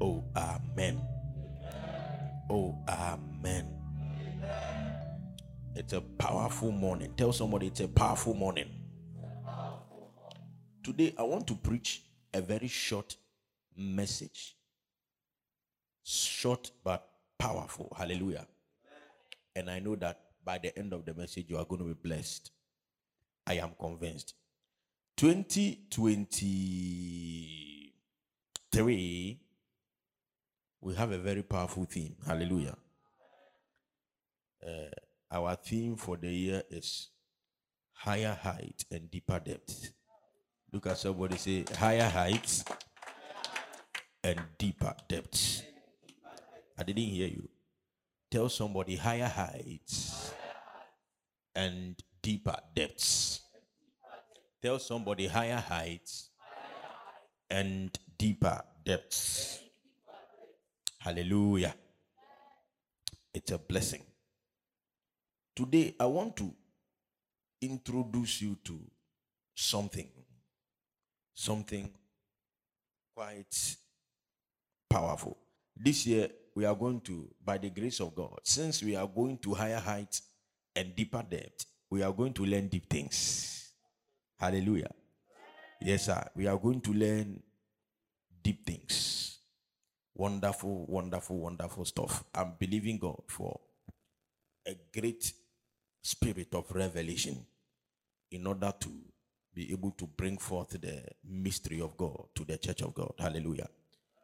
Oh, amen. Oh, amen. It's a powerful morning. Tell somebody it's a powerful morning. Today, I want to preach a very short message. Short but powerful. Hallelujah. And I know that by the end of the message, you are going to be blessed. I am convinced. 2023, we have a very powerful theme. Hallelujah. Uh, our theme for the year is higher height and deeper depth. Look at somebody say higher heights and deeper depths. I didn't hear you. Tell somebody higher heights and deeper depths. Tell somebody higher heights and deeper depths. Hallelujah. It's a blessing. Today, I want to introduce you to something, something quite powerful. This year, we are going to, by the grace of God, since we are going to higher heights and deeper depth, we are going to learn deep things. Hallelujah. Yes, sir. We are going to learn deep things. Wonderful, wonderful, wonderful stuff. I'm believing God for a great spirit of revelation in order to be able to bring forth the mystery of God to the church of God. Hallelujah.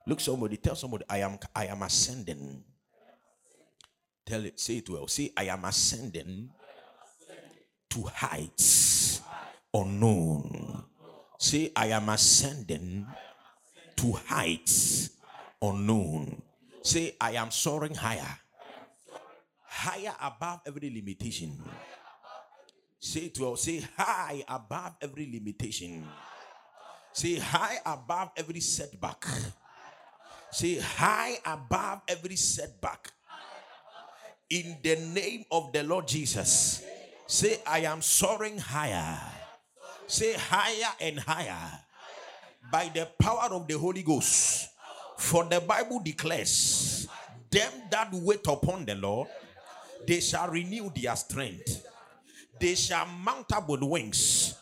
Look somebody, tell somebody, I am I am ascending. Tell it, say it well. Say, I am ascending to heights unknown. Say, I am ascending to heights unknown. Say, I am soaring higher, higher above every limitation. Say to well. Say, high above every limitation. Say, high above every setback. Say, high above every setback. In the name of the Lord Jesus. Say, I am soaring higher. Say, higher and higher. By the power of the Holy Ghost. For the Bible declares, them that wait upon the Lord, they shall renew their strength. They shall mount up with wings.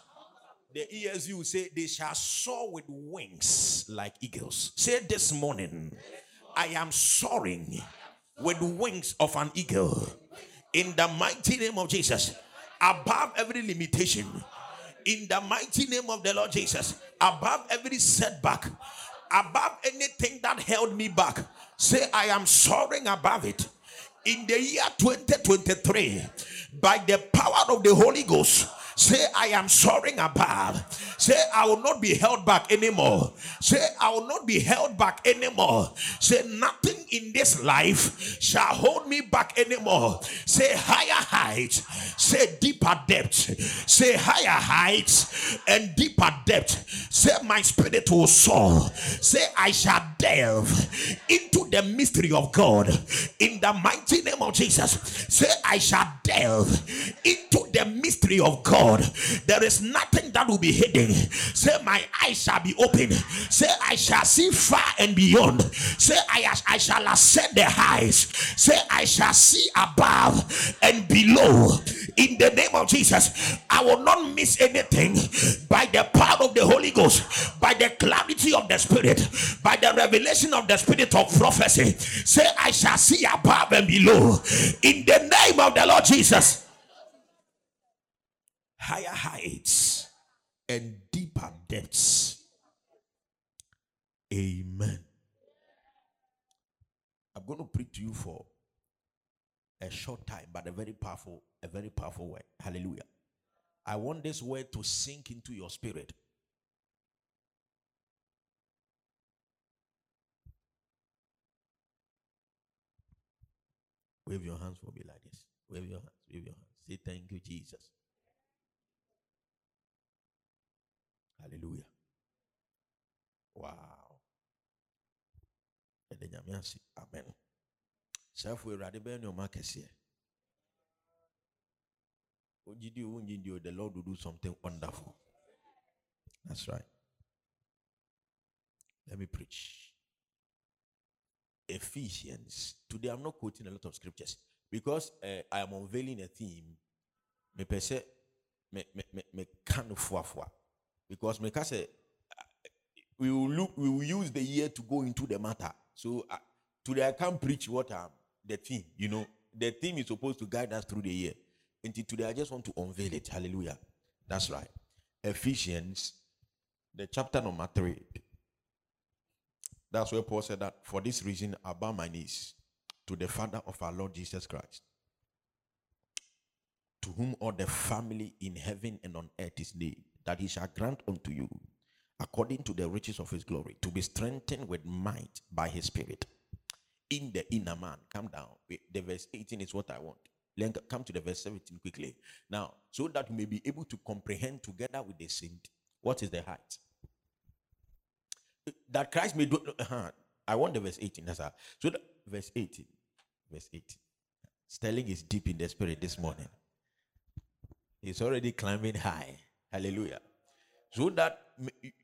The ESU say, They shall soar with wings like eagles. Say this morning, I am soaring with wings of an eagle in the mighty name of Jesus, above every limitation. In the mighty name of the Lord Jesus, above every setback, above anything that held me back. Say, I am soaring above it. In the year 2023, by the power of the Holy Ghost, Say, I am soaring above. Say, I will not be held back anymore. Say, I will not be held back anymore. Say, nothing in this life shall hold me back anymore. Say, higher heights. Say, deeper depth. Say, higher heights and deeper depth. Say, my spirit will soar. Say, I shall delve into the mystery of God in the mighty name of Jesus. Say, I shall delve into the mystery of God. There is nothing that will be hidden. Say, My eyes shall be open. Say, I shall see far and beyond. Say, I, I shall ascend the heights. Say, I shall see above and below. In the name of Jesus, I will not miss anything by the power of the Holy Ghost, by the clarity of the Spirit, by the revelation of the Spirit of prophecy. Say, I shall see above and below. In the name of the Lord Jesus higher heights and deeper depths. Amen. I'm going to preach to you for a short time, but a very powerful, a very powerful word. Hallelujah. I want this word to sink into your spirit. Wave your hands for me like this. Wave your hands. Wave your hands. Say thank you, Jesus. Hallelujah. Wow. Ɛde nyame ase. Amen. Sɛfo Awurade bɛyɛ ne ɔma kɛseɛ. Ogyidi o wongyidi o the Lord will do something wonderful. That's right. Let me preach. Ephesians. Today I'm not quoting a lot of scriptures because uh, I am unveiling a theme. Me per se, me me me me of fuafua because me can say we will look we will use the year to go into the matter. So uh, today I can't preach what um the theme. You know, the theme is supposed to guide us through the year. Until today, I just want to unveil it. Hallelujah. That's right. Ephesians, the chapter number three. That's where Paul said that for this reason I bow my knees to the Father of our Lord Jesus Christ, to whom all the family in heaven and on earth is named, that he shall grant unto you, according to the riches of his glory, to be strengthened with might by his spirit in the inner man. Come down. The verse 18 is what I want. Come to the verse 17 quickly. Now, so that you may be able to comprehend together with the saint what is the height. That Christ may do. Uh, I want the verse 18. That's how. So, that, verse 18. Verse 18. Sterling is deep in the spirit this morning. He's already climbing high. Hallelujah. So that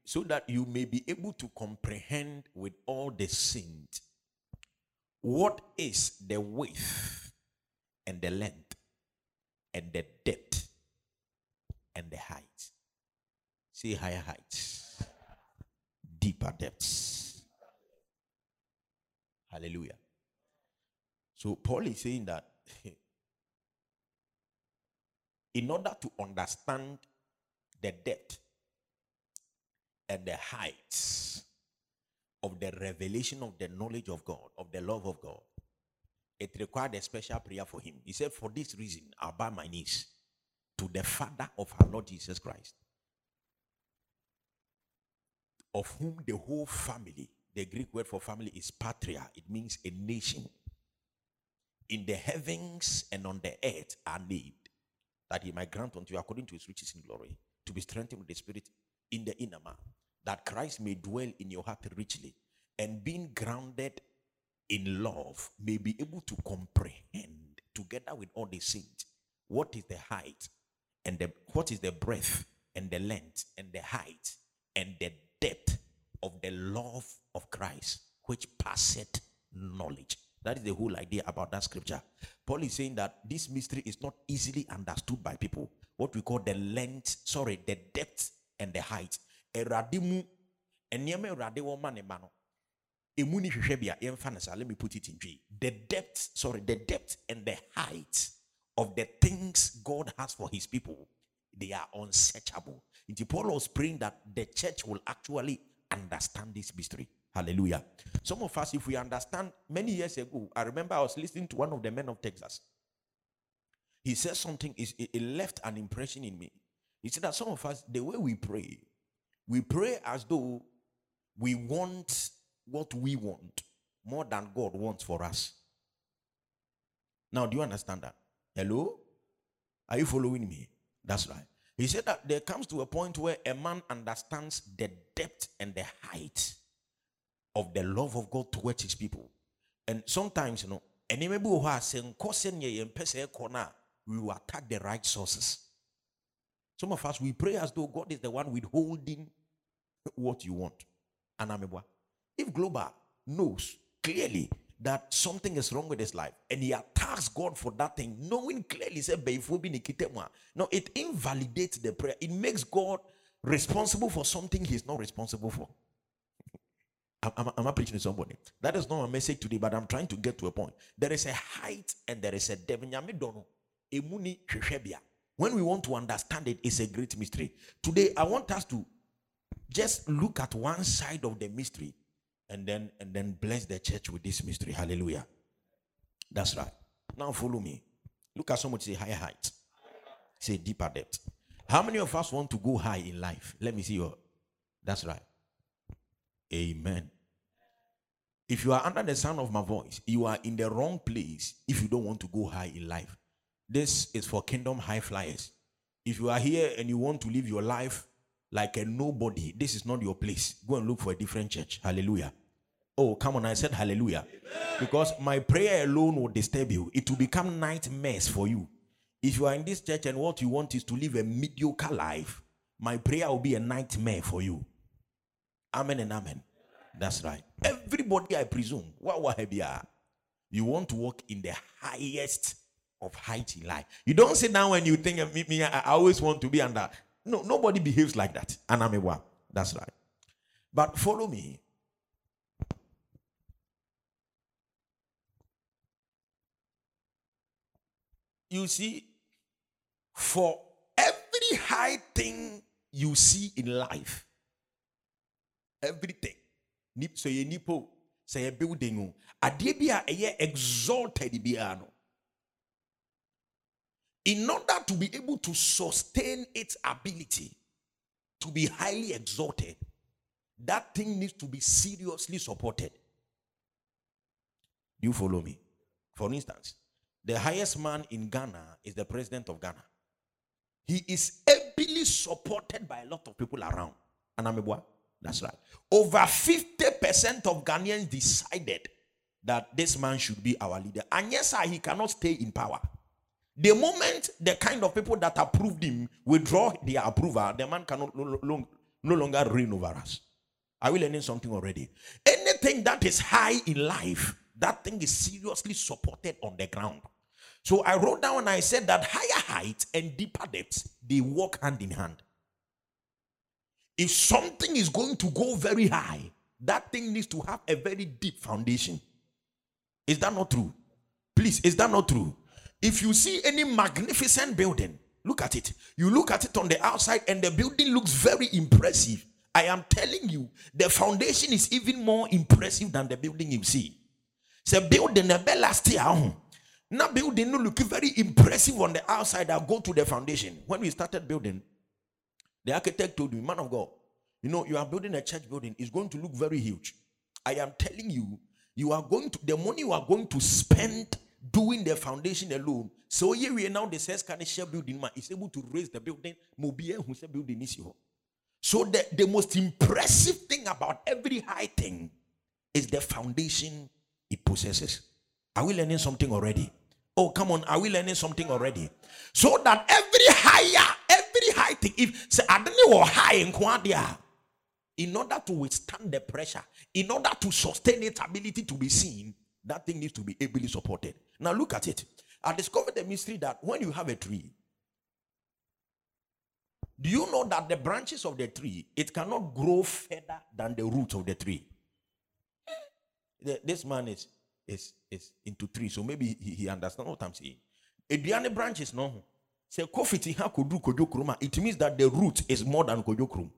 so that you may be able to comprehend with all the saints what is the width and the length and the depth and the height? See higher heights, deeper depths. Hallelujah. So Paul is saying that in order to understand the depth and the heights of the revelation of the knowledge of God, of the love of God, it required a special prayer for him. He said, For this reason, I'll bow my knees to the Father of our Lord Jesus Christ, of whom the whole family, the Greek word for family is patria, it means a nation, in the heavens and on the earth are named, that he might grant unto you according to his riches in glory, to be strengthened with the Spirit in the inner man that Christ may dwell in your heart richly and being grounded in love may be able to comprehend together with all the saints what is the height and the what is the breadth and the length and the height and the depth of the love of Christ which passeth knowledge. That is the whole idea about that scripture. Paul is saying that this mystery is not easily understood by people what we call the length sorry the depth and the height. Awurade mu awurade wɔ ma ne emu ni hwehwɛ bia yɛmfa no let me put it in G. the depth sorry the depth and the height of the things god has for his people they are unsearchable. Nti paul was praying that the church will actually understand this mystery. Hallelujah. Some of us if we understand many years ago i remember i was listening to one of the men of texas he said something it left an impression in me he said that some of us the way we pray we pray as though we want what we want more than God wants for us. Now, do you understand that? Hello? Are you following me? That's right. He said that there comes to a point where a man understands the depth and the height of the love of God towards his people. And sometimes, you know, we will attack the right sources. Some of us we pray as though God is the one withholding what you want. If Global knows clearly that something is wrong with his life and he attacks God for that thing, knowing clearly, say, no, it invalidates the prayer. It makes God responsible for something he's not responsible for. I'm, I'm, preaching to somebody. That is not a message today, but I'm trying to get to a point. There is a height and there is a depth. When we want to understand it, it's a great mystery. Today, I want us to just look at one side of the mystery and then and then bless the church with this mystery. Hallelujah. That's right. Now follow me. Look at someone say higher height. Say deeper depth. How many of us want to go high in life? Let me see your. That's right. Amen. If you are under the sound of my voice, you are in the wrong place if you don't want to go high in life. This is for kingdom high flyers. If you are here and you want to live your life like a nobody, this is not your place. Go and look for a different church. Hallelujah. Oh, come on. I said hallelujah. Because my prayer alone will disturb you. It will become nightmares for you. If you are in this church and what you want is to live a mediocre life, my prayer will be a nightmare for you. Amen and amen. That's right. Everybody, I presume, you want to walk in the highest of height in life. You don't sit down when you think me, me I always want to be under. No, nobody behaves like that. And I'm a what? That's right. But follow me. You see, for every high thing you see in life, everything, so you nipo, say a building, a debia a exalted biano. In order to be able to sustain its ability to be highly exalted, that thing needs to be seriously supported. Do you follow me? For instance, the highest man in Ghana is the president of Ghana. He is ably supported by a lot of people around. And I'm a That's right. Over 50% of Ghanaians decided that this man should be our leader. And yes, sir, he cannot stay in power. The moment the kind of people that approved him withdraw their approval, the man cannot no, no, longer reign over us. Are we learning something already? Anything that is high in life, that thing is seriously supported on the ground. So I wrote down and I said that higher heights and deeper depths they walk hand in hand. If something is going to go very high, that thing needs to have a very deep foundation. Is that not true? Please, is that not true? If you see any magnificent building, look at it. You look at it on the outside and the building looks very impressive. I am telling you, the foundation is even more impressive than the building you see. It's a building a last year. Now building look very impressive on the outside. I go to the foundation. When we started building, the architect told me, man of God, you know, you are building a church building, it's going to look very huge. I am telling you, you are going to the money you are going to spend doing the foundation alone. So here we are now the says can share building man is able to raise the building. Mobile who building is here. So the, the most impressive thing about every high thing is the foundation it possesses. Are we learning something already? Oh, come on, are we learning something already? So that every higher, every high thing, if say I don't know high in quadia, in order to withstand the pressure, in order to sustain its ability to be seen, that thing needs to be ably supported. Now look at it. I discovered the mystery that when you have a tree, do you know that the branches of the tree it cannot grow further than the roots of the tree? This man is is is into tree, so maybe he, he understands what I'm saying. Ediane branches no. Say kofiti ha kodu kojokroma. It means that the root is more than kojokrom.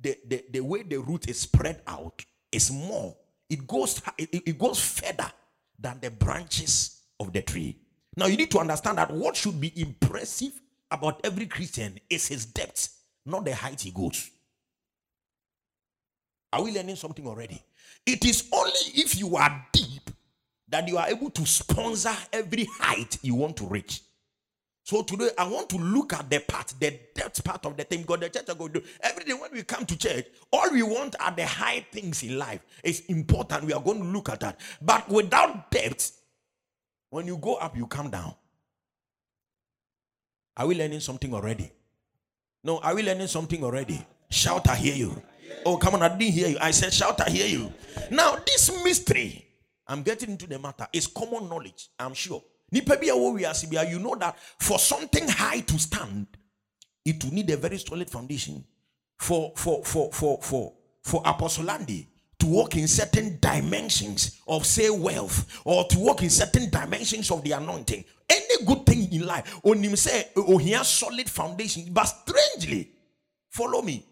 The, the the way the root is spread out is more. It goes it, goes further than the branches of the tree. Now you need to understand that what should be impressive about every Christian is his depth, not the height he goes. Are we learning something already? It is only if you are deep that you are able to sponsor every height you want to reach. So today I want to look at the part, the depth part of the thing. God, the church are going to do. Every day when we come to church, all we want are the high things in life. It's important. We are going to look at that. But without depth, when you go up, you come down. Are we learning something already? No, are we learning something already? Shout, I hear you. Oh, come on, I didn't hear you. I said, shout, I hear you. Now, this mystery, I'm getting into the matter, is common knowledge, I'm sure you know that for something high to stand it will need a very solid foundation for for for for for for apostolandi to walk in certain dimensions of say wealth or to walk in certain dimensions of the anointing. Any good thing in life on him say oh he has solid foundation. But strangely follow me.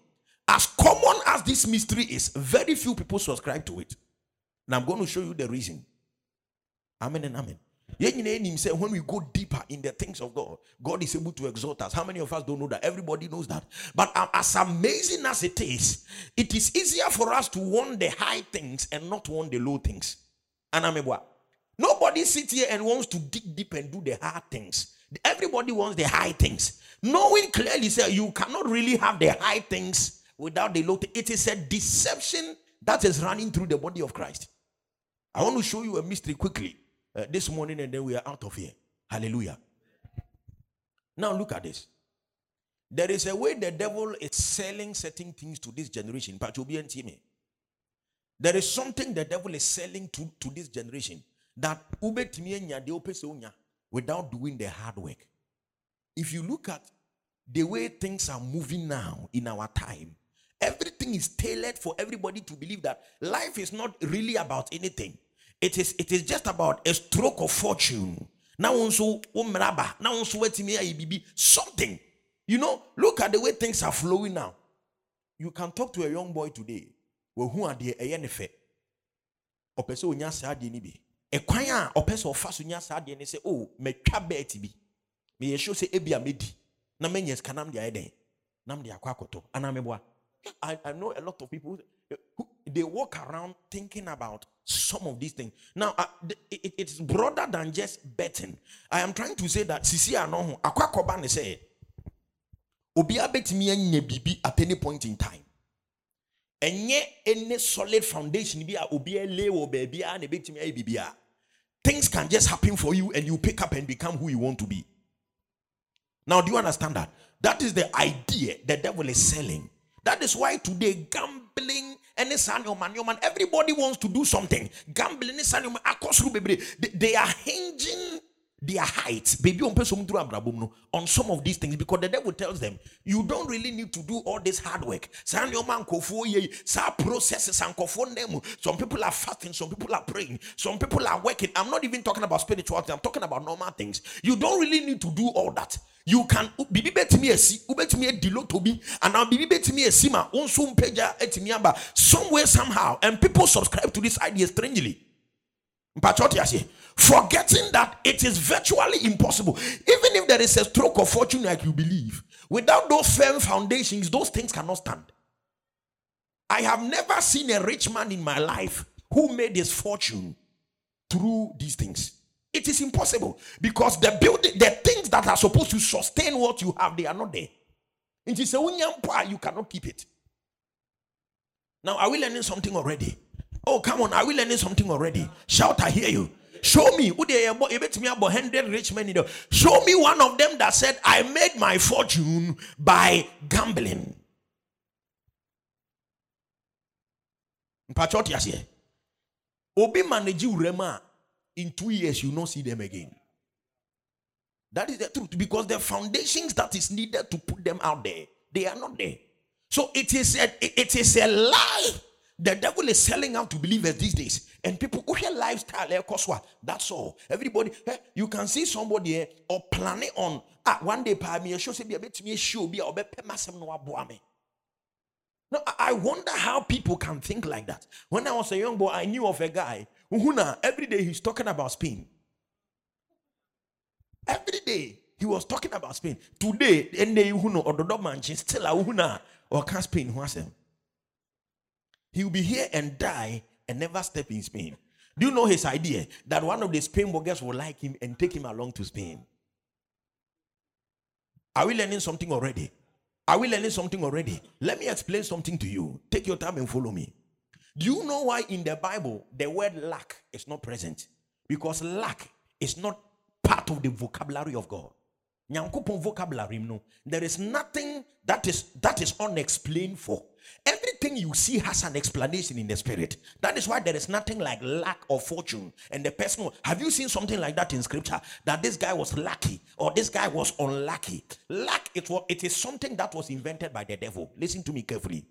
As common as this mystery is very few people subscribe to it. And i'm going to show you the reason. Amen and amen when we go deeper in the things of God, God is able to exhort us. How many of us don't know that? Everybody knows that. But um, as amazing as it is, it is easier for us to want the high things and not want the low things. And I'm a Nobody sits here and wants to dig deep and do the hard things. Everybody wants the high things. Knowing clearly, sir, you cannot really have the high things without the low things. It is a deception that is running through the body of Christ. I want to show you a mystery quickly uh, this morning and then we are out of here. Hallelujah. Now look at this. There is a way the devil is selling certain things to this generation. But you'll be me. There is something the devil is selling to, to this generation that without doing the hard work. If you look at the way things are moving now in our time, everything is tailored for everybody to believe that life is not really about anything. It is it is just about a stroke of fortune. Now also now also something. You know, look at the way things are flowing now. You can talk to a young boy today. Well, who are the ANF? ɔpɛ sɛ onya saa adeɛ no bi ɛkwan a ɔpɛ sɛ ɔfa so nya saa adeɛ no sɛ oh mɛtwa bɛɛt bi meyɛ sure sɛ ebi a mɛdi na mɛnyɛ sika nam de nam de akɔ akɔtɔ anaa mɛboa I, I know a lot of people who, they walk around thinking about some of these things. Now, uh, it, it's broader than just betting. I am trying to say that Sisi Anoho, Akwa Koban say, Obia betimi anya bibi at any point in time. Enye any solid foundation bi a obia lay a na betimi ayi bibia. Things can just happen for you and you pick up and become who you want to be. Now, do you understand that? That is the idea the devil is selling. That is why today gambling and everybody wants to do something. Gambling they are hinging their heights. Baby on on some of these things because the devil tells them you don't really need to do all this hard work. Some people are fasting, some people are praying, some people are working. I'm not even talking about spirituality, I'm talking about normal things. You don't really need to do all that. You can bibi and now bibi somewhere somehow, and people subscribe to this idea strangely. Forgetting that it is virtually impossible, even if there is a stroke of fortune like you believe, without those firm foundations, those things cannot stand. I have never seen a rich man in my life who made his fortune through these things. It is impossible because the building, the things that are supposed to sustain what you have, they are not there. It is a you cannot keep it. Now, are we learning something already? Oh, come on, are we learning something already? Shout, I hear you. Show me. Show me one of them that said, I made my fortune by gambling. Obi manage Rema in two years, you not see them again. That is the truth because the foundations that is needed to put them out there, they are not there. So it is a, it is a lie the devil is selling out to believers these days. And people who hear lifestyle, eh, that's all. Everybody, eh, you can see somebody eh, or planning on ah, one day, me show say be a bit me show be a bit no No, I wonder how people can think like that. When I was a young boy, I knew of a guy who every day he's talking about Spain. Every day he was talking about Spain. Today, and they who or the dog man still a who or can Spain who has him. He will be here and die and never step in Spain. Do you know his idea that one of the Spain bloggers will like him and take him along to Spain? Are we learning something already? Are we learning something already? Let me explain something to you. Take your time and follow me. Do you know why in the Bible the word lack is not present? Because lack is not part of the vocabulary of God. vocabulary no. There is nothing that is that is unexplained for. Everything you see has an explanation in the spirit. That is why there is nothing like lack of fortune. And the person, have you seen something like that in scripture? That this guy was lucky or this guy was unlucky. Lack, it, was, it is something that was invented by the devil. Listen to me carefully.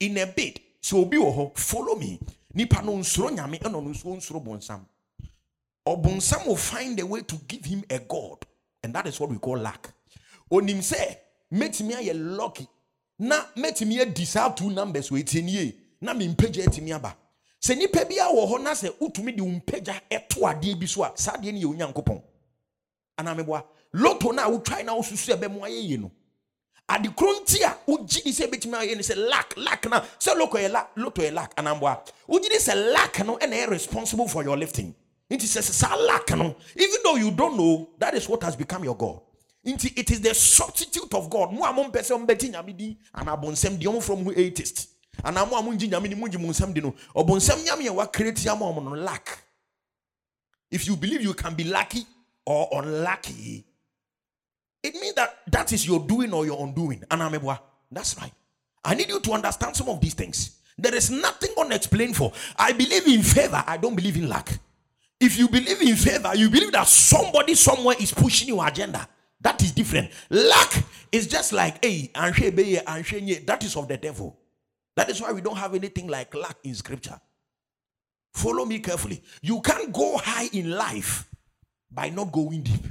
In a bit, so be follow me. Nipa no nsuro nyame eno no nsuro bonsam. Obonsam will find a way to give him a god. And that is what we call lack. Onim say, metimi aye lucky na mɛtumi adi saa two numbers wɔ etie nie na mi mpagya atumi aba. Sɛ nipa bi a wɔ hɔ na sɛ wotumi de mpagya ɛto adeɛ bi so a saa adeɛ no yɛ onyankopɔn. Anaa meboa? Loto no a na wosusu ɛbɛmo ayɛ yie no. Ade koro nti a wogye di sɛ ɛbɛtumi ayɛ no sɛ lack lack na sɛ loto yɛ lack loto yɛ lack. Anaa mboa di sɛ lack no ɛna ɛyɛ responsible for your lifting. Nti sɛ saa lack no even though you don't know that is what has become your god it is the substitute of god. Mo a mo mpɛ sɛ mo bɛti di anaa bɔnsɛm deɛ ɔmo from mo atheist anaa mo a nyame ni mo ngye mo nsɛm di no. Ɔbɔnsɛm nyame yɛ wakireti ama ɔmo no lack. If you believe you can be lucky or unlucky it means that that is your doing or your undoing. Anaa meboa that's right. I need you to understand some of these things. There is nothing unexplained for. I believe in favor, I don't believe in lack. If you believe in favor, you believe that somebody somewhere is pushing your agenda. That is different. Lack is just like, hey, that is of the devil. That is why we don't have anything like lack in scripture. Follow me carefully. You can't go high in life by not going deep.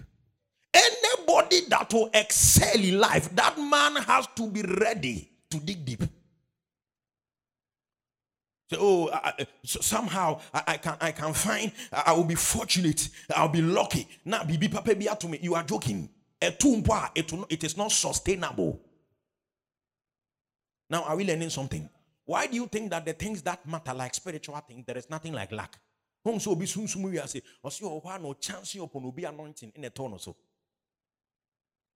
Anybody that will excel in life, that man has to be ready to dig deep. So, oh, I, so somehow I, I, can I can find I will be fortunate. I'll be lucky. Now, bibi papa be to me. You are joking. It is not sustainable. Now, are we learning something? Why do you think that the things that matter, like spiritual things, there is nothing like lack? so be soon soon we say, or see no chance upon be anointing in a tone or so.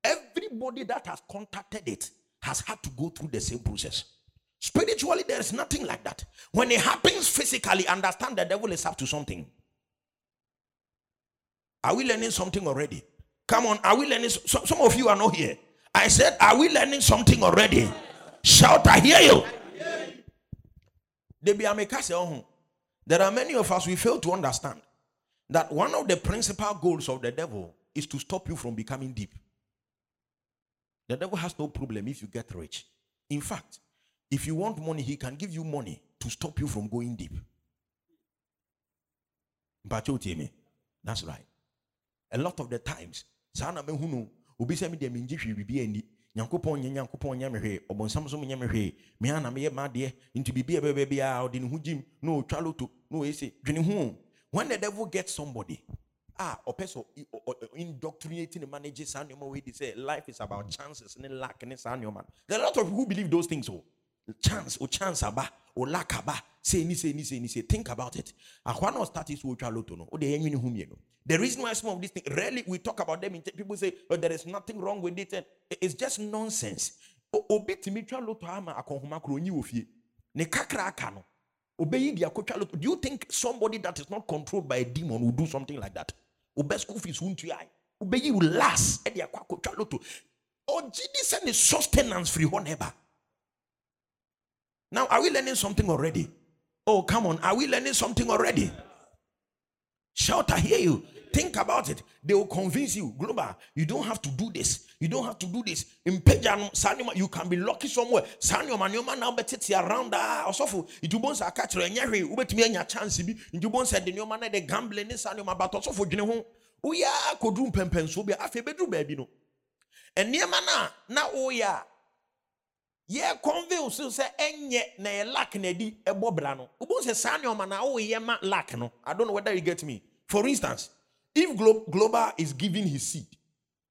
Everybody that has contacted it has had to go through the same process. Spiritually, there is nothing like that. When it happens physically, understand the devil is up to something. Are we learning something already? Come on, are we learning? Some, some of you are not here. I said, Are we learning something already? Shout, I hear you. There are many of us we fail to understand that one of the principal goals of the devil is to stop you from becoming deep. The devil has no problem if you get rich. In fact, if you want money, he can give you money to stop you from going deep. But you me, that's right. A lot of the times, sana me hunu, obi se me de minji hwe bibi ani. Nyankopɔn nyɛ nyankopɔn nyɛ me hwee. Ɔbɔnsam so nyɛ me hwee. Mea na meyɛ m'adeɛ. Nti biribi a ɛbɛbɛ biara ɔde ne ho gyim na ɔtwa loto na ɔyɛ dwene ho. When the devil gets somebody ah ɔpɛ so indoctrinating the manager saa nneɛma wei sɛ life is about chances ne luck ne saa nneɛma. There are a lot of who believe those things oh. Chance o chance aba o lack aba say ni say ni say ni say. Think about it. Akwa na start is otwa loto no o de yenwini hu mienu the reason why some of these things rarely we talk about them people say oh, there is nothing wrong with it. And it's just nonsense. Obi timi twa loto ama akonhoma kro nyi ofie ne kakra aka no obeyi di akotwa do you think somebody that is not controlled by a demon will do something like that? Obe school fees won't you obeyi will last. E di akotwa loto ogidi send sustenance free hɔ neba now, are we learning something already? Oh, come on. Are we learning something already? Shout, I hear you. Think about it. They will convince you, Global, you don't have to do this. You don't have to do this. In Sanima, you can be lucky somewhere. Sanyo Manioma now bet it around or so. It won't say catch a nyari, ubet me a chance. You won't say the new man, the gambling, Sanima, but also for Gino. Oh, yeah, could do pempen so be a bedroom baby. No. And near mana, now, oh, yeah yɛ convey so sɛ ɛnyɛ na yɛ lack na ɛdi ɛbɔ bra no. Obo sɛ saa nneɛma na awoyɛ ma lack no. I don't know whether you get me. For instance if Glo global is giving his seed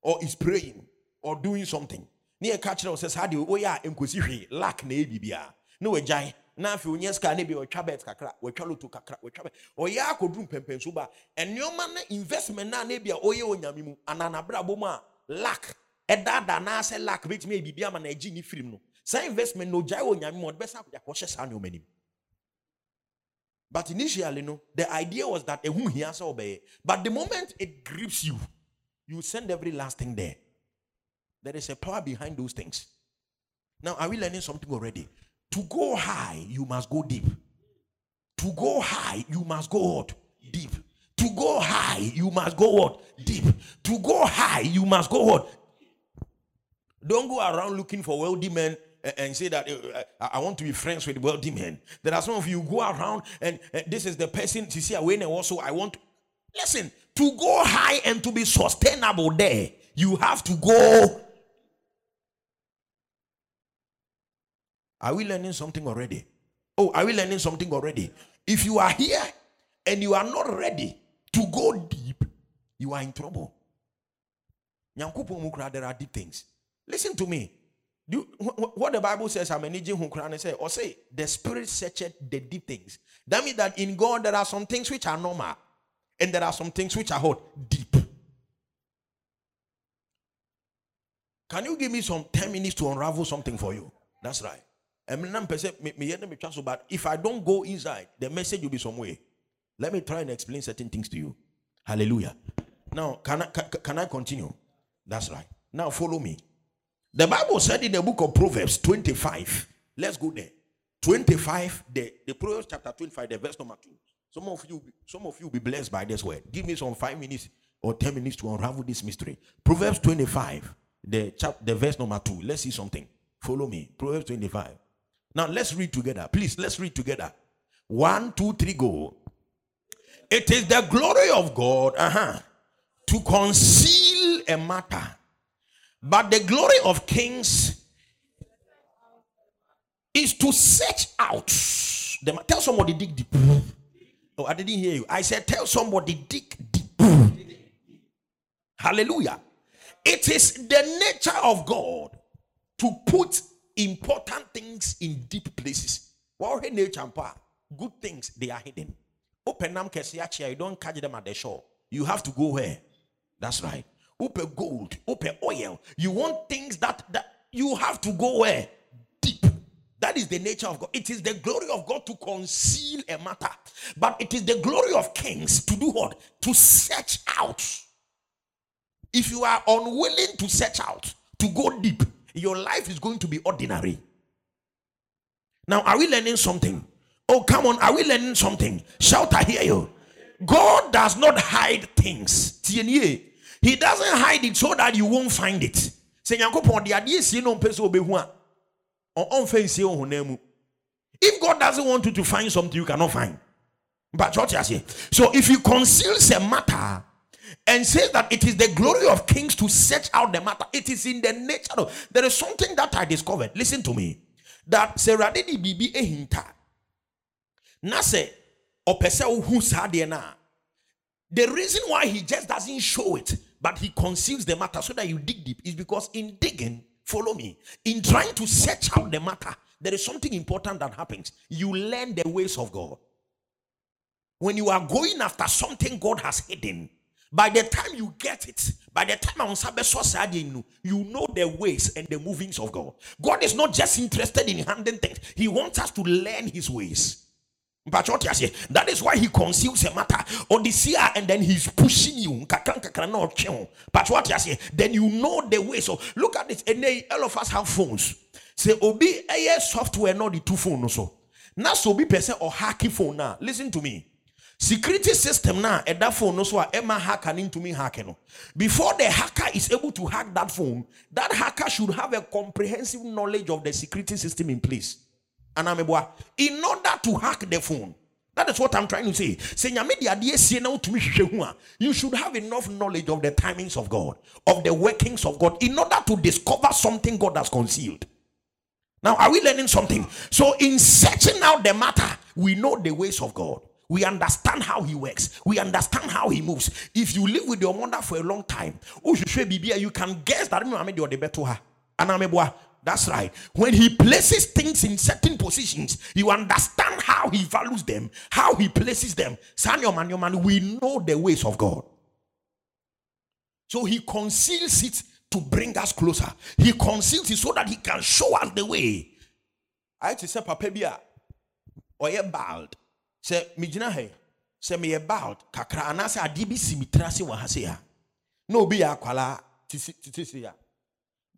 or is praying or doing something ne yɛ ka kyerɛ sɛ saa deɛ oyɛ a nkosi hwee lack na ɛbi bia ne wɔgyae na afei onye sika ne bi wɔtwa bet kakra wɔtwa loto kakra wɔtwa bet. Ɔyɛ akɔduru mpɛmpɛnso ba. Nneɛma na investment na ne bi a ɔyɛ onyame mu ananabra bɔ mu a lack ɛdaadaa naasɛ lack betumi ebibi ama na ɛgye ne firim no saa investment no gyae wɔ nyame mu ɔde bɛsa akɔhyɛ saa but initially no the idea was that ɛho hia sɛ ɔbɛyɛ. But the moment it grips you you send every last thing there. There is a power behind those things. Now are we learning something already? To go high you must go deep. To go high you must go what? Deep. To go high you must go what? Deep. To go high you must go what? Don't go around looking for wealthy men and say that uh, I want to be friends with wealthy men. There are some of you go around and this is the person to see away and also I want to listen to go high and to be sustainable there. You have to go. Are we learning something already? Oh, are we learning something already? If you are here and you are not ready to go deep, you are in trouble. There are deep things. Listen to me. Do what the Bible says, I'm an say, or say the spirit searcheth the deep things. That means that in God there are some things which are normal, and there are some things which are hot, deep. Can you give me some 10 minutes to unravel something for you? That's right. But if I don't go inside, the message will be somewhere. Let me try and explain certain things to you. Hallelujah. Now, can I, can, can I continue? That's right. Now, follow me. The Bible said in the book of Proverbs 25, let's go there. 25, the, the Proverbs chapter 25, the verse number 2. Some of you, some of you will be blessed by this word. Give me some five minutes or 10 minutes to unravel this mystery. Proverbs 25, the chap, the verse number 2. Let's see something. Follow me. Proverbs 25. Now let's read together. Please, let's read together. One, two, three, go. It is the glory of God uh-huh, to conceal a matter, but the glory of kings is to search out. The, tell somebody dig deep. Oh, I didn't hear you. I said, tell somebody dig deep. Hallelujah. It is the nature of God to put important things in deep places. Good things they are hidden. Open them you don't catch them at the shore. You have to go where? That's right. Open gold, open oil. You want things that that you have to go where? Deep. That is the nature of God. It is the glory of God to conceal a matter, but it is the glory of kings to do what? To search out. If you are unwilling to search out, to go deep, your life is going to be ordinary. Now, are we learning something? Oh, come on, are we learning something? Shout, I hear you. God does not hide things. He doesn't hide it so that you won't find it. Say, if God doesn't want you to find something you cannot find. But what you say? So if you conceal a matter and says that it is the glory of kings to search out the matter, it is in the nature of there is something that I discovered. Listen to me. That Seradini Bibi Ehinta. Nase opese who na. The reason why he just doesn't show it, but he conceals the matter so that you dig deep is because in digging Follow me. In trying to search out the matter, there is something important that happens. You learn the ways of God. When you are going after something God has hidden, by the time you get it, by the time I'm sabe you know the ways and the movings of God. God is not just interested in handling things, He wants us to learn His ways. But what you say, that is why he conceals a matter on the seer and then he's pushing you. But what you say, then you know the way. So look at this. And they, all of us have phones. Say, Obi, a software, not the two phones. So now, so be person or hacky phone now. Listen to me. Security system now at eh, that phone also Emma eh, hacker into me hacking. Before the hacker is able to hack that phone, that hacker should have a comprehensive knowledge of the security system in place in order to hack the phone. That is what I'm trying to say. You should have enough knowledge of the timings of God, of the workings of God, in order to discover something God has concealed. Now, are we learning something? So, in searching out the matter, we know the ways of God. We understand how he works. We understand how he moves. If you live with your mother for a long time, oh, you can guess that you're the better. That's right. When he places things in certain positions, you understand how he values them, how he places them. Son, your man, your man, we know the ways of God. So he conceals it to bring us closer. He conceals it so that he can show us the way. I to say, Papa Bia, or bald. Say, Mijina he, say me ye bald. Kakra anase adibi simitrasi wahasea. No be a kwala tisi ya.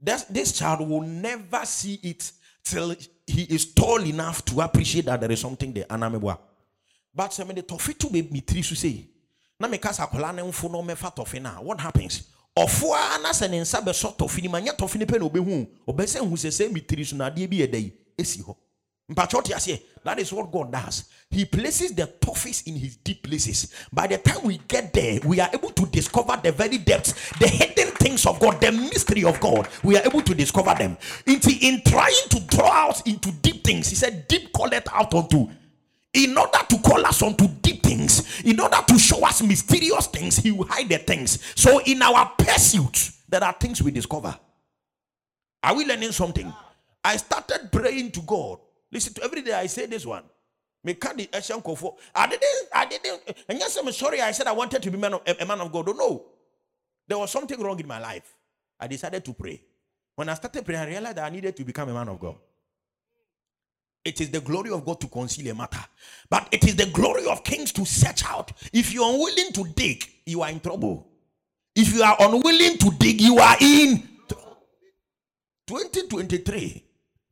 This, this child will never see it till he is tall enough to appreciate that there is something there. Anamebwa. But some the toffee to be three to say. Na me kasa kola ne mfo no mefa toffee na. What happens? Ofo na se ne nsa be so toffee ni manya toffee ni pe na obehu. Obese hu se se mitiri so na de bi edai. Esi ho. That is what God does. He places the toughest in his deep places. By the time we get there, we are able to discover the very depths, the hidden things of God, the mystery of God. We are able to discover them. In, in trying to draw out into deep things, he said, Deep call it out unto In order to call us onto deep things, in order to show us mysterious things, he will hide the things. So, in our pursuit, there are things we discover. Are we learning something? I started praying to God Listen to every day I say this one. Me. I didn't, I didn't, and yes, I'm sorry. I said I wanted to be man of, a man of God. Oh, Don't know. There was something wrong in my life. I decided to pray. When I started praying, I realized that I needed to become a man of God. It is the glory of God to conceal a matter, but it is the glory of kings to search out. If you are unwilling to dig, you are in trouble. If you are unwilling to dig, you are in 2023.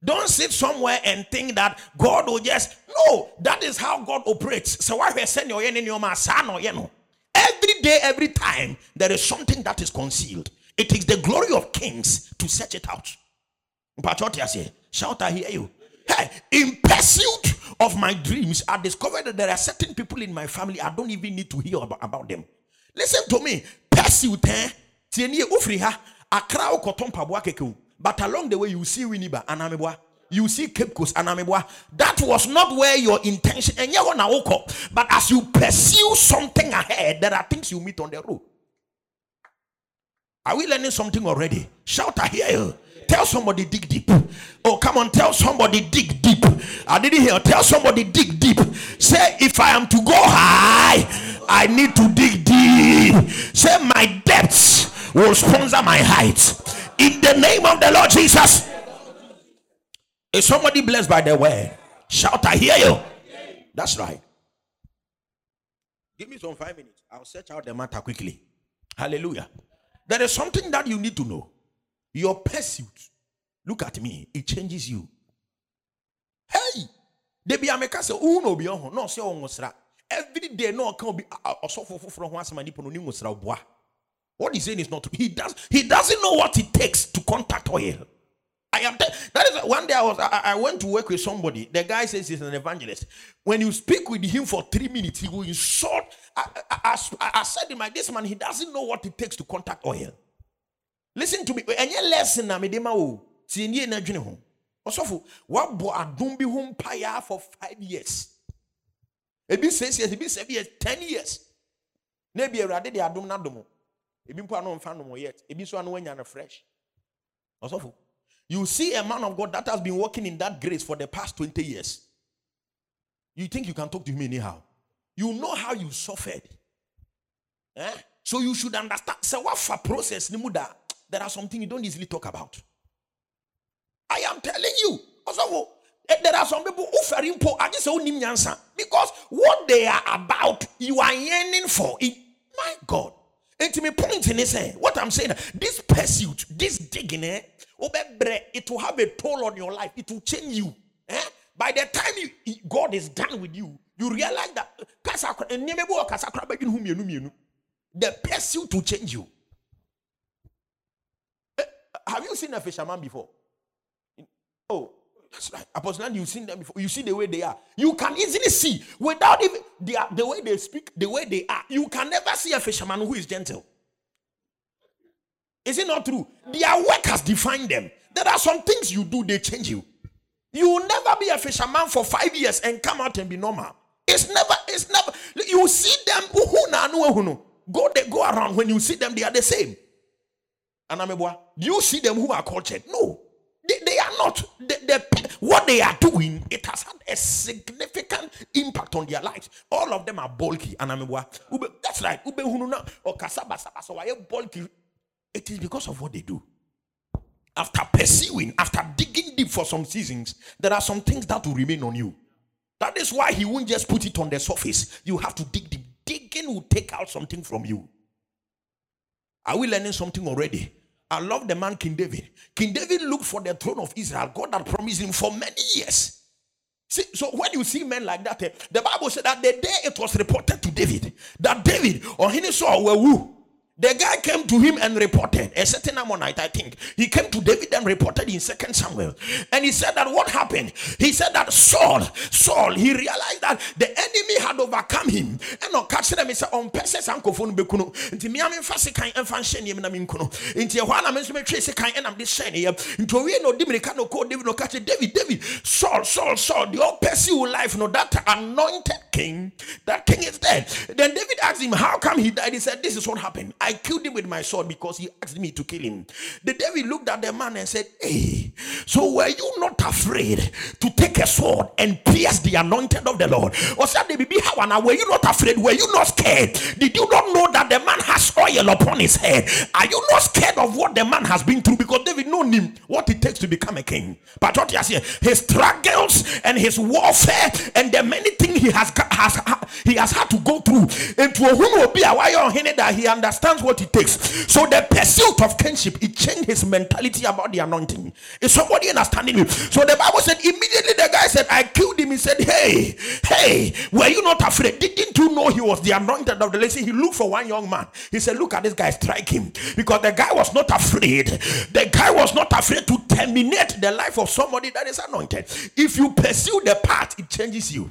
Don't sit somewhere and think that God will just no. That is how God operates. So why we send your know. Every day, every time, there is something that is concealed. It is the glory of kings to search it out. Shout, I hear you. Hey, in pursuit of my dreams, I discovered that there are certain people in my family I don't even need to hear about, about them. Listen to me. Pursuit, eh? But along the way, you see Winneba and. You see Cape Coast. That was not where your intention. And you wanna walk up. But as you pursue something ahead, there are things you meet on the road. Are we learning something already? Shout, I hear you. Tell somebody dig deep. Oh, come on, tell somebody dig deep. I didn't hear. Tell somebody dig deep. Say, if I am to go high, I need to dig deep. Say, my depths will sponsor my heights. In the name of the Lord Jesus. Is somebody blessed by the word? Shout, I hear you. That's right. Give me some five minutes. I'll search out the matter quickly. Hallelujah. There is something that you need to know. Your pursuit, look at me, it changes you. Hey, they be ameka say uno be on no say on Every day no can be also for from one somebody ngosra boa. What he's saying is not true. He does he doesn't know what it takes to contact oil. I am te- that is one day I was I, I, went to work with somebody. The guy says he's an evangelist. When you speak with him for three minutes, he will insult. I, I, I, I said to my this man, he doesn't know what it takes to contact oil. Listen to me. Any lesson na me de ma o. Tie nie na dwene ho. Osofo, adom bi ho mpaya for 5 years. Ebi 6 years, ebi 7 years, 10 years. Na bi awurade de adom na dom. Ebi mpo ano mfa nom yet. Ebi so ano anya no fresh. Osofo, you see a man of God that has been working in that grace for the past 20 years. You think you can talk to him anyhow? You know how you suffered. Eh? So you should understand. So what for process nimuda? There are something you don't easily talk about. I am telling you. Also, eh, there are some people who are impo because what they are about, you are yearning for it. My God. To me, point in say, what I'm saying, this pursuit, this digging, eh, it will have a toll on your life. It will change you. Eh? By the time you, God is done with you, you realize that the pursuit will change you. Eh, have you seen a fisherman before? Oh. Apostle, you've seen them before. You see the way they are. You can easily see without even the, way they speak, the way they are. You can never see a fisherman who is gentle. Is it not true? Their work has defined them. There are some things you do, they change you. You will never be a fisherman for five years and come out and be normal. It's never, it's never. You see them go they go around. When you see them, they are the same. And I'm do you see them who are cultured? No, they, they are not. The, the, they are doing, it has had a significant impact on their lives. All of them are bulky. And I'm that's right. I oh, bulky it is because of what they do. After pursuing, after digging deep for some seasons, there are some things that will remain on you. That is why he won't just put it on the surface. You have to dig deep. Digging will take out something from you. Are we learning something already? I love the man King David. King David looked for the throne of Israel. God had promised him for many years. See, so when you see men like that, eh, the Bible said that the day it was reported to David that David or he saw were who the guy came to him and reported a certain Ammonite, I think. He came to David and reported in Second Samuel. And he said that what happened? He said that Saul, Saul, he realized that the enemy had overcome him. And on catch them, he said, on Perses Ankophone Bekuno, into Miami Fasikai and Fanshani and Minkuno, into Juana Mesme Tracy Kai and I'm this shiny. Into we no Diminican no code David no catch David, David, Saul, Saul, Saul, the old pursue life, no, that anointed king, that king is dead. Then David asked him, How come he died? He said, This is what happened. I killed him with my sword because he asked me to kill him. The devil looked at the man and said, Hey, so were you not afraid to take a sword and pierce the anointed of the Lord? Or said, Were you not afraid? Were you not scared? Did you not know that the man has oil upon his head? Are you not scared of what the man has been through? Because David knew him what it takes to become a king. But what he has here, his struggles and his warfare and the many things he has, has he has had to go through into a whom will be a why that he understands understands what it takes. So the pursuit of kinship, it changed his mentality about the anointing. Is somebody understanding me? So the Bible said immediately the guy said, I killed him. He said, Hey, hey, were you not afraid? Didn't you know he was the anointed of the Lord? He looked for one young man. He said, Look at this guy, strike him. Because the guy was not afraid. The guy was not afraid to terminate the life of somebody that is anointed. If you pursue the path, it changes you.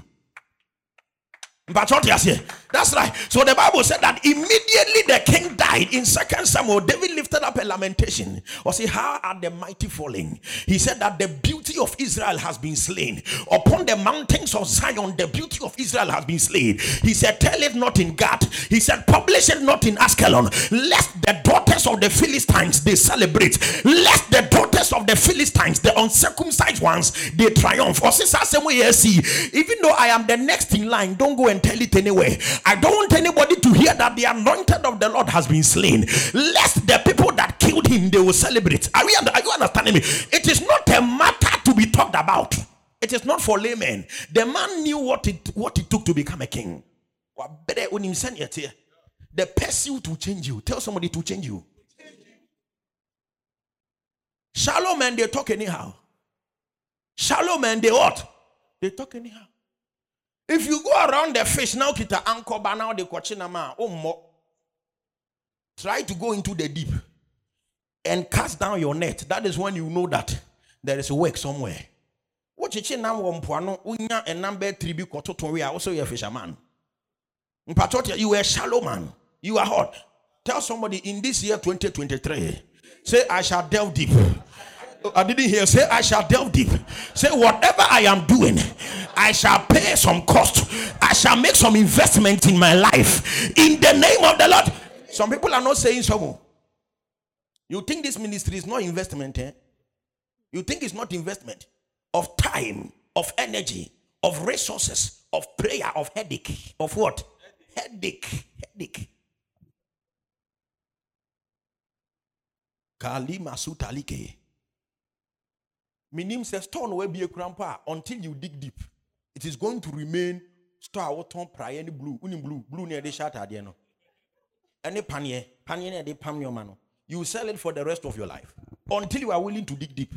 But what you say? That's right. So the Bible said that immediately the king died. In Second Samuel, David lifted up a lamentation. Or say, How are the mighty falling? He said that the beauty of Israel has been slain. Upon the mountains of Zion, the beauty of Israel has been slain. He said, Tell it not in Gath. He said, Publish it not in Askelon. Lest the daughters of the Philistines they celebrate. Lest the daughters of the Philistines, the uncircumcised ones, they triumph. Or since I see, even though I am the next in line, don't go and tell it anywhere. I don't want anybody to hear that the anointed of the Lord has been slain. Lest the people that killed him they will celebrate. Are, we, are you understanding me? It is not a matter to be talked about. It is not for laymen. The man knew what it what it took to become a king. The pursuit will change you. Tell somebody to change you. Shallow men, they talk anyhow. Shallow men, they what? They talk anyhow. If you go around the fish now, kita anchor now the kwachinama, oh mo. Try to go into the deep and cast down your net. That is when you know that there is work somewhere. What you now wompuano, unya and number three be we a fisherman. You were a shallow man. You are hot. Tell somebody in this year 2023, say, I shall delve deep. I didn't hear. Say, I shall delve deep. Say, whatever I am doing, I shall pay some cost. I shall make some investment in my life. In the name of the Lord. Some people are not saying so. You think this ministry is not investment, eh? You think it's not investment of time, of energy, of resources, of prayer, of headache, of what? Headache, headache. Kalima sutalike. Meaning, says, stone will be a crampa until you dig deep. It is going to remain star what ton pry any blue, uni blue, blue near the shot at the end. Any panye, panye near the pam your man. You sell it for the rest of your life until you are willing to dig deep.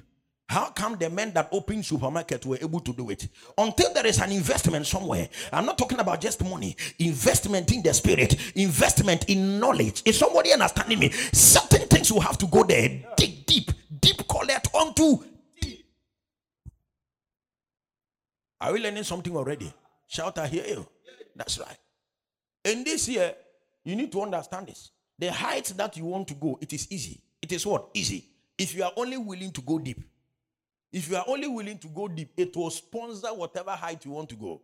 How come the men that open supermarket were able to do it? Until there is an investment somewhere. I'm not talking about just money. Investment in the spirit. Investment in knowledge. Is somebody understanding me? Certain things will have to go there. Dig deep. Deep collect onto Are we learning something already? Shout, I hear you. That's right. In this year, you need to understand this. The height that you want to go, it is easy. It is what? Easy. If you are only willing to go deep. If you are only willing to go deep, it will sponsor whatever height you want to go.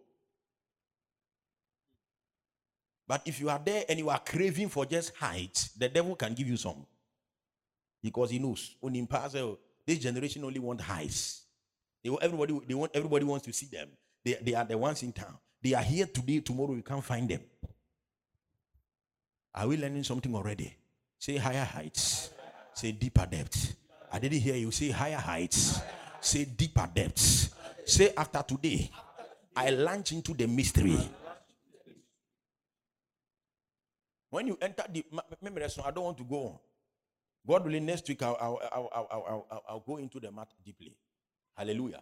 But if you are there and you are craving for just height, the devil can give you some. Because he knows. Oh, this generation only want heights. They, everybody, they want, everybody wants to see them. They, they are the ones in town. They are here today, tomorrow you can't find them. Are we learning something already? Say higher heights. Say deeper depths. I didn't hear you say higher heights. Say deeper depths. Say after today, I launch into the mystery. When you enter the remember, I don't want to go. God willing, next week I'll, I'll, I'll, I'll, I'll, I'll go into the matter deeply. Hallelujah.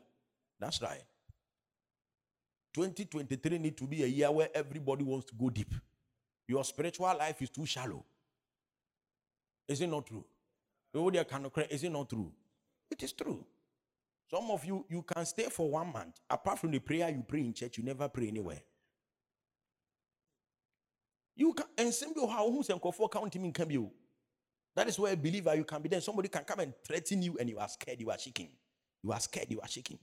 That's right. 2023 need to be a year where everybody wants to go deep. Your spiritual life is too shallow. Is it not true? Is it not true? It is true. Some of you, you can stay for one month. Apart from the prayer you pray in church, you never pray anywhere. You can and simply how who's and for counting in can be. That is where a believer you can be. Then somebody can come and threaten you, and you are scared, you are shaking. You are scared, you are shaking.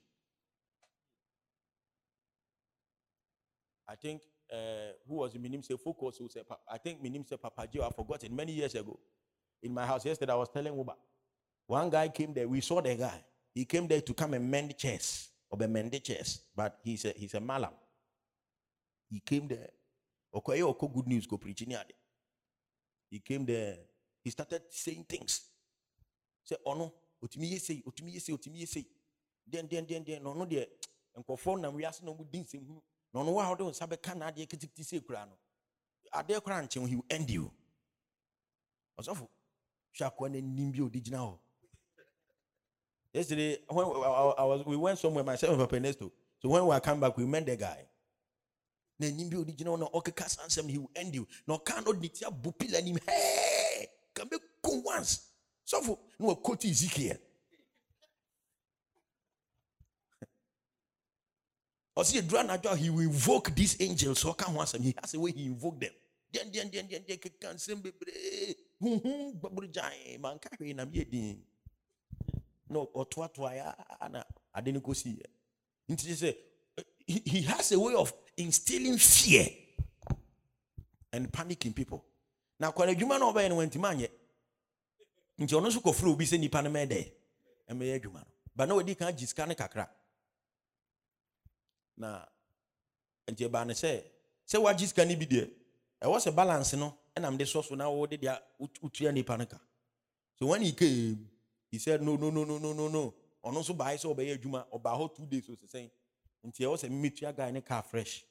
I think uh, who was the Minim say focus who said I think Minim said Papa Joe, I forgot it many years ago. In my house yesterday, I was telling Uba. One guy came there, we saw the guy. He came there to come and mend chairs or be mend chairs, but he's a he's a malam. He came there. Okay, okay, good news, go preaching. He came there, he started saying things. Say, oh no, otumi yɛ sei otumi yɛ sei otumi yɛ sei den den den den na ɔno deɛ nkɔfoɔ nam wiase na ɔmo di nsɛm hu na ɔno wa a ɔde nsa bɛka n'adeɛ kitikiti sei kura no adeɛ kora nkyɛn he will end you ɔsɔfo hwɛ akoa no anim bi a ɔde gyina hɔ yesterday when I, I, I was we went somewhere myself and Papa Ernesto. So when we come back we met the guy. Na anim bi a ɔde gyina hɔ na ɔkeka saa nsɛm he will end you. Na no de ti abu pila anim hey can be go once. Sɔfo na wakɔti Ezekiel. Ɔsi edura n'adwa he will invoke these angels ɔka ho asɛm he has a way he invoke them. Deɛn deɛn deɛn deɛn deɛn keka nsɛm bebree huhu gbaburu gyan manka hwee nam yɛ din na ɔtoatoa ya na ade no kɔsi yɛ nti he, has a way of instilling fear and panic people. Na akɔla adwuma na ɔbɛyɛ no wantimi anyɛ nti ɔno nso kɔfrɛ obi sɛ nipa no mɛyɛ dɛ ɛmɛyɛ adwuma no ba kan gye sika no kakra. Na nti ɛbaa ne sɛ sɛ woagye sika no bi deɛ ɛwɔ sɛ balance no ɛnam de sɔ so na wode deɛ wotua nipa no ka. So he came he said no no no no no no no. Ɔno nso baayɛ sɛ ɔbɛyɛ adwuma ɔbaa hɔ two days osesɛn nti ɛwɔ sɛ mmetua guy ne car fresh.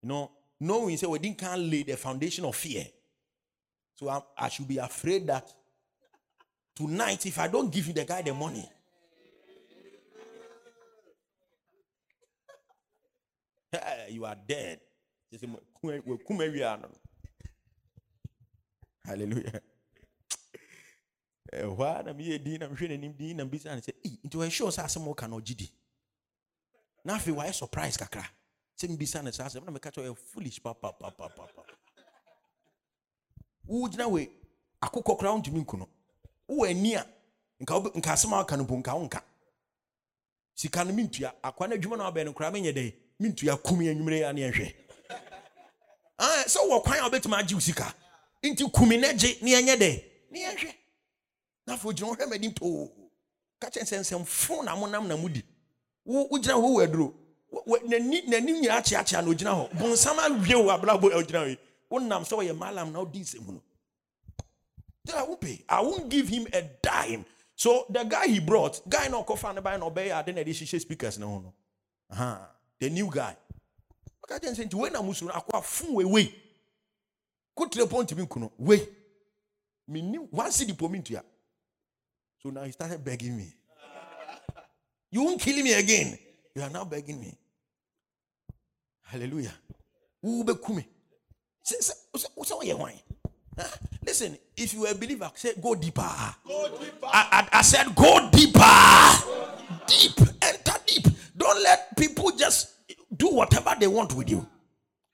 You know knowing sɛ we didn't can lay the foundation of fear. So I, I should be afraid that tonight if I don't give you the guy the money you are dead. Hallelujah. Ɛhɔ a na meyɛ din na mehwɛ n'anim din na mbisa ne sɛ nti wɔɛhyɛ sɛ asɛm woka na ɔgye di? Na afei wayɛ surprise kakra. Sɛ mbisa ne saa asɛm na meka kyɛ ɔyɛ foolish papapapapa. Wogyina wei akokɔ koraa wontumi nku no. Wowɔ ani a nka asɛm a waka no mpo nka wonka sika no mentua akwa no adwuma no wabɛɛ no koraa menyɛ dɛn mentua kum anwumere a ne yɛhwɛ sɛ wɔ kwan a wobɛtumi agye wo sika. Nti kumi no gye ne yɛnyɛ dɛ ne yɛhwɛ na afei ogyina wohwɛ m'anim too ka kyɛ sɛ nsɛmfo na monam na mudi wogyina hɔ wɔ aduro n'anim nyinaa kyeakyea na ogyina hɔ bonsam awie wo abrabɔ ogyina hɔ yi wonam sɛ ɔyɛ malam na wodi nsɛm no I won't pay. I won't give him a dime. So the guy he brought, guy no kofa ne buy no obey, then they shishe speakers no no. The new guy. Okay, then say when I'm musu akwa fun we we. The point me kuno. We. Me ni one city po me. So now he started begging me. You won't kill me again. You are now begging me. Hallelujah. Listen, if you are a believer, say go deeper. Go deeper. I, I, I said go deeper. Deep. Enter deep. Don't let people just do whatever they want with you.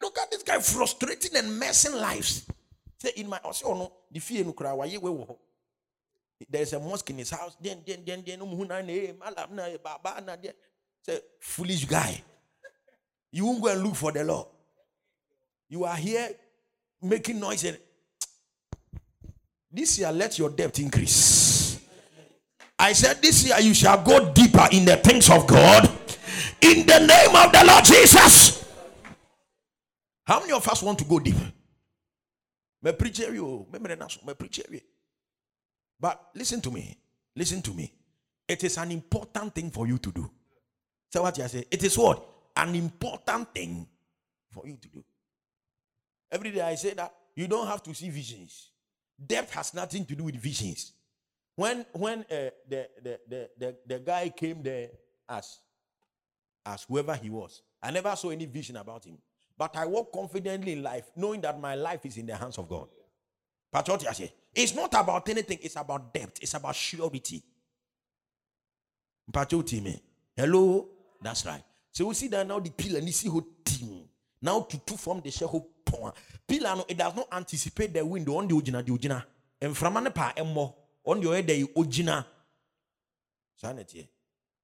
Look at this guy frustrating and messing lives. Say in my oh, oh no, the fear no cry. There's a mosque in his house. Then, then, then, then. Say foolish guy. You won't go and look for the law. You are here making noise and this year, let your debt increase. I said, This year you shall go deeper in the things of God in the name of the Lord Jesus. How many of us want to go deep? Me preach you, me preach you. But listen to me. Listen to me. It is an important thing for you to do. So what you say? It is what? An important thing for you to do. Every day I say that you don't have to see visions. Depth has nothing to do with visions. When when uh, the, the, the, the, the guy came there as, as whoever he was, I never saw any vision about him. But I walk confidently in life, knowing that my life is in the hands of God. I say, it's not about anything, it's about depth, it's about surety. Hello? That's right. So we see that now the pillar and see whole team. Now to from the share pillar no it does not anticipate the wind on the original the original and from an pa emo on your head the original sanity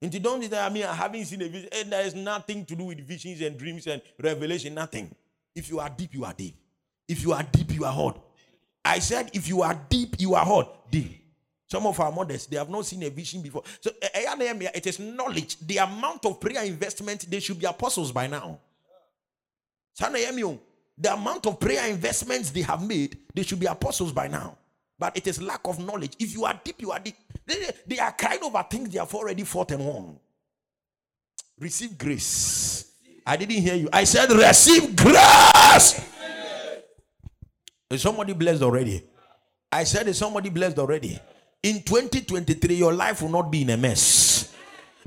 and you don't I mean I haven't seen a vision. And there is nothing to do with visions and dreams and revelation nothing. If you are deep you are deep. If you are deep you are hot I said if you are deep you are hot deep some of our mothers they have not seen a vision before so eh, eh, it is knowledge the amount of prayer investment they should be apostles by now oh. the amount of prayer investments they have made, they should be apostles by now. But it is lack of knowledge. If you are deep, you are deep. They, they are crying over things they have already fought and won. Receive grace. I didn't hear you. I said, receive grace. Is somebody blessed already? I said, Is somebody blessed already? In 2023, your life will not be in a mess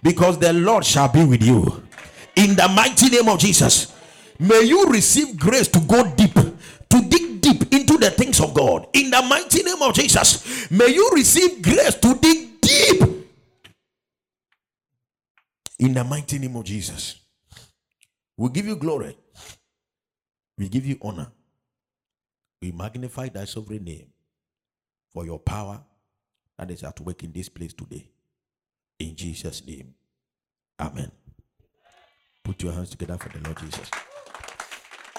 because the Lord shall be with you. In the mighty name of Jesus, may you receive grace to go deep, to dig deep into the things of God. In the mighty name of Jesus, may you receive grace to dig deep. In the mighty name of Jesus, we give you glory, we give you honor, we magnify thy sovereign name for your power that is at work in this place today. In Jesus' name. Amen. Put your hands together for the Lord Jesus.